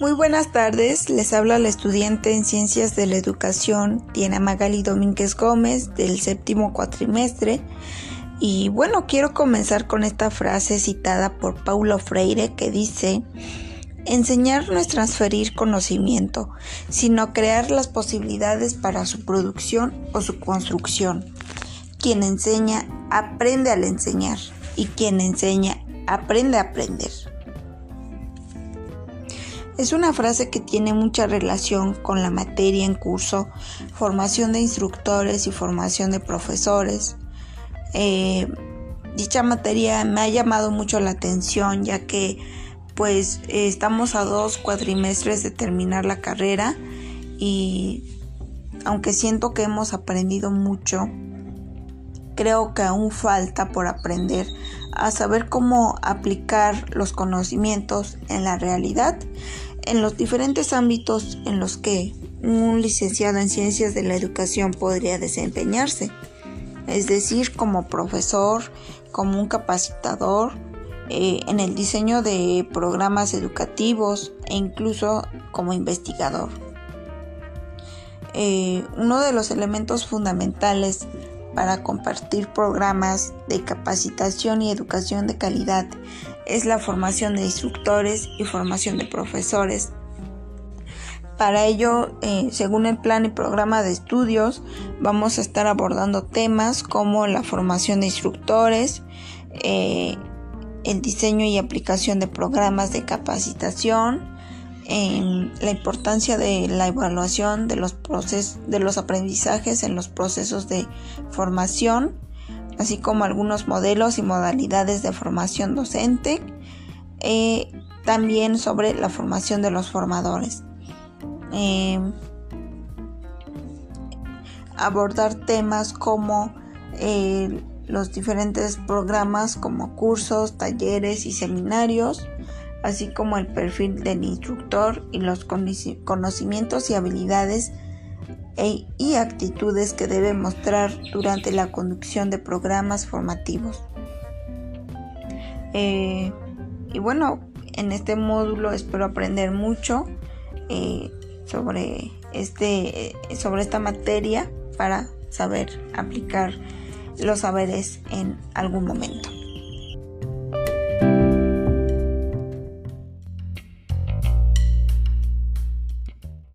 Muy buenas tardes, les habla la estudiante en Ciencias de la Educación, Diana Magali Domínguez Gómez, del séptimo cuatrimestre. Y bueno, quiero comenzar con esta frase citada por Paulo Freire que dice, enseñar no es transferir conocimiento, sino crear las posibilidades para su producción o su construcción. Quien enseña, aprende al enseñar, y quien enseña, aprende a aprender. Es una frase que tiene mucha relación con la materia en curso, formación de instructores y formación de profesores. Eh, dicha materia me ha llamado mucho la atención ya que pues estamos a dos cuatrimestres de terminar la carrera y aunque siento que hemos aprendido mucho, creo que aún falta por aprender a saber cómo aplicar los conocimientos en la realidad en los diferentes ámbitos en los que un licenciado en ciencias de la educación podría desempeñarse, es decir, como profesor, como un capacitador, eh, en el diseño de programas educativos e incluso como investigador. Eh, uno de los elementos fundamentales para compartir programas de capacitación y educación de calidad es la formación de instructores y formación de profesores. Para ello, eh, según el plan y programa de estudios, vamos a estar abordando temas como la formación de instructores, eh, el diseño y aplicación de programas de capacitación, la importancia de la evaluación de los, de los aprendizajes en los procesos de formación, así como algunos modelos y modalidades de formación docente, eh, también sobre la formación de los formadores. Eh, abordar temas como eh, los diferentes programas como cursos, talleres y seminarios, así como el perfil del instructor y los conocimientos y habilidades e, y actitudes que debe mostrar durante la conducción de programas formativos. Eh, y bueno, en este módulo espero aprender mucho eh, sobre, este, sobre esta materia para saber aplicar los saberes en algún momento.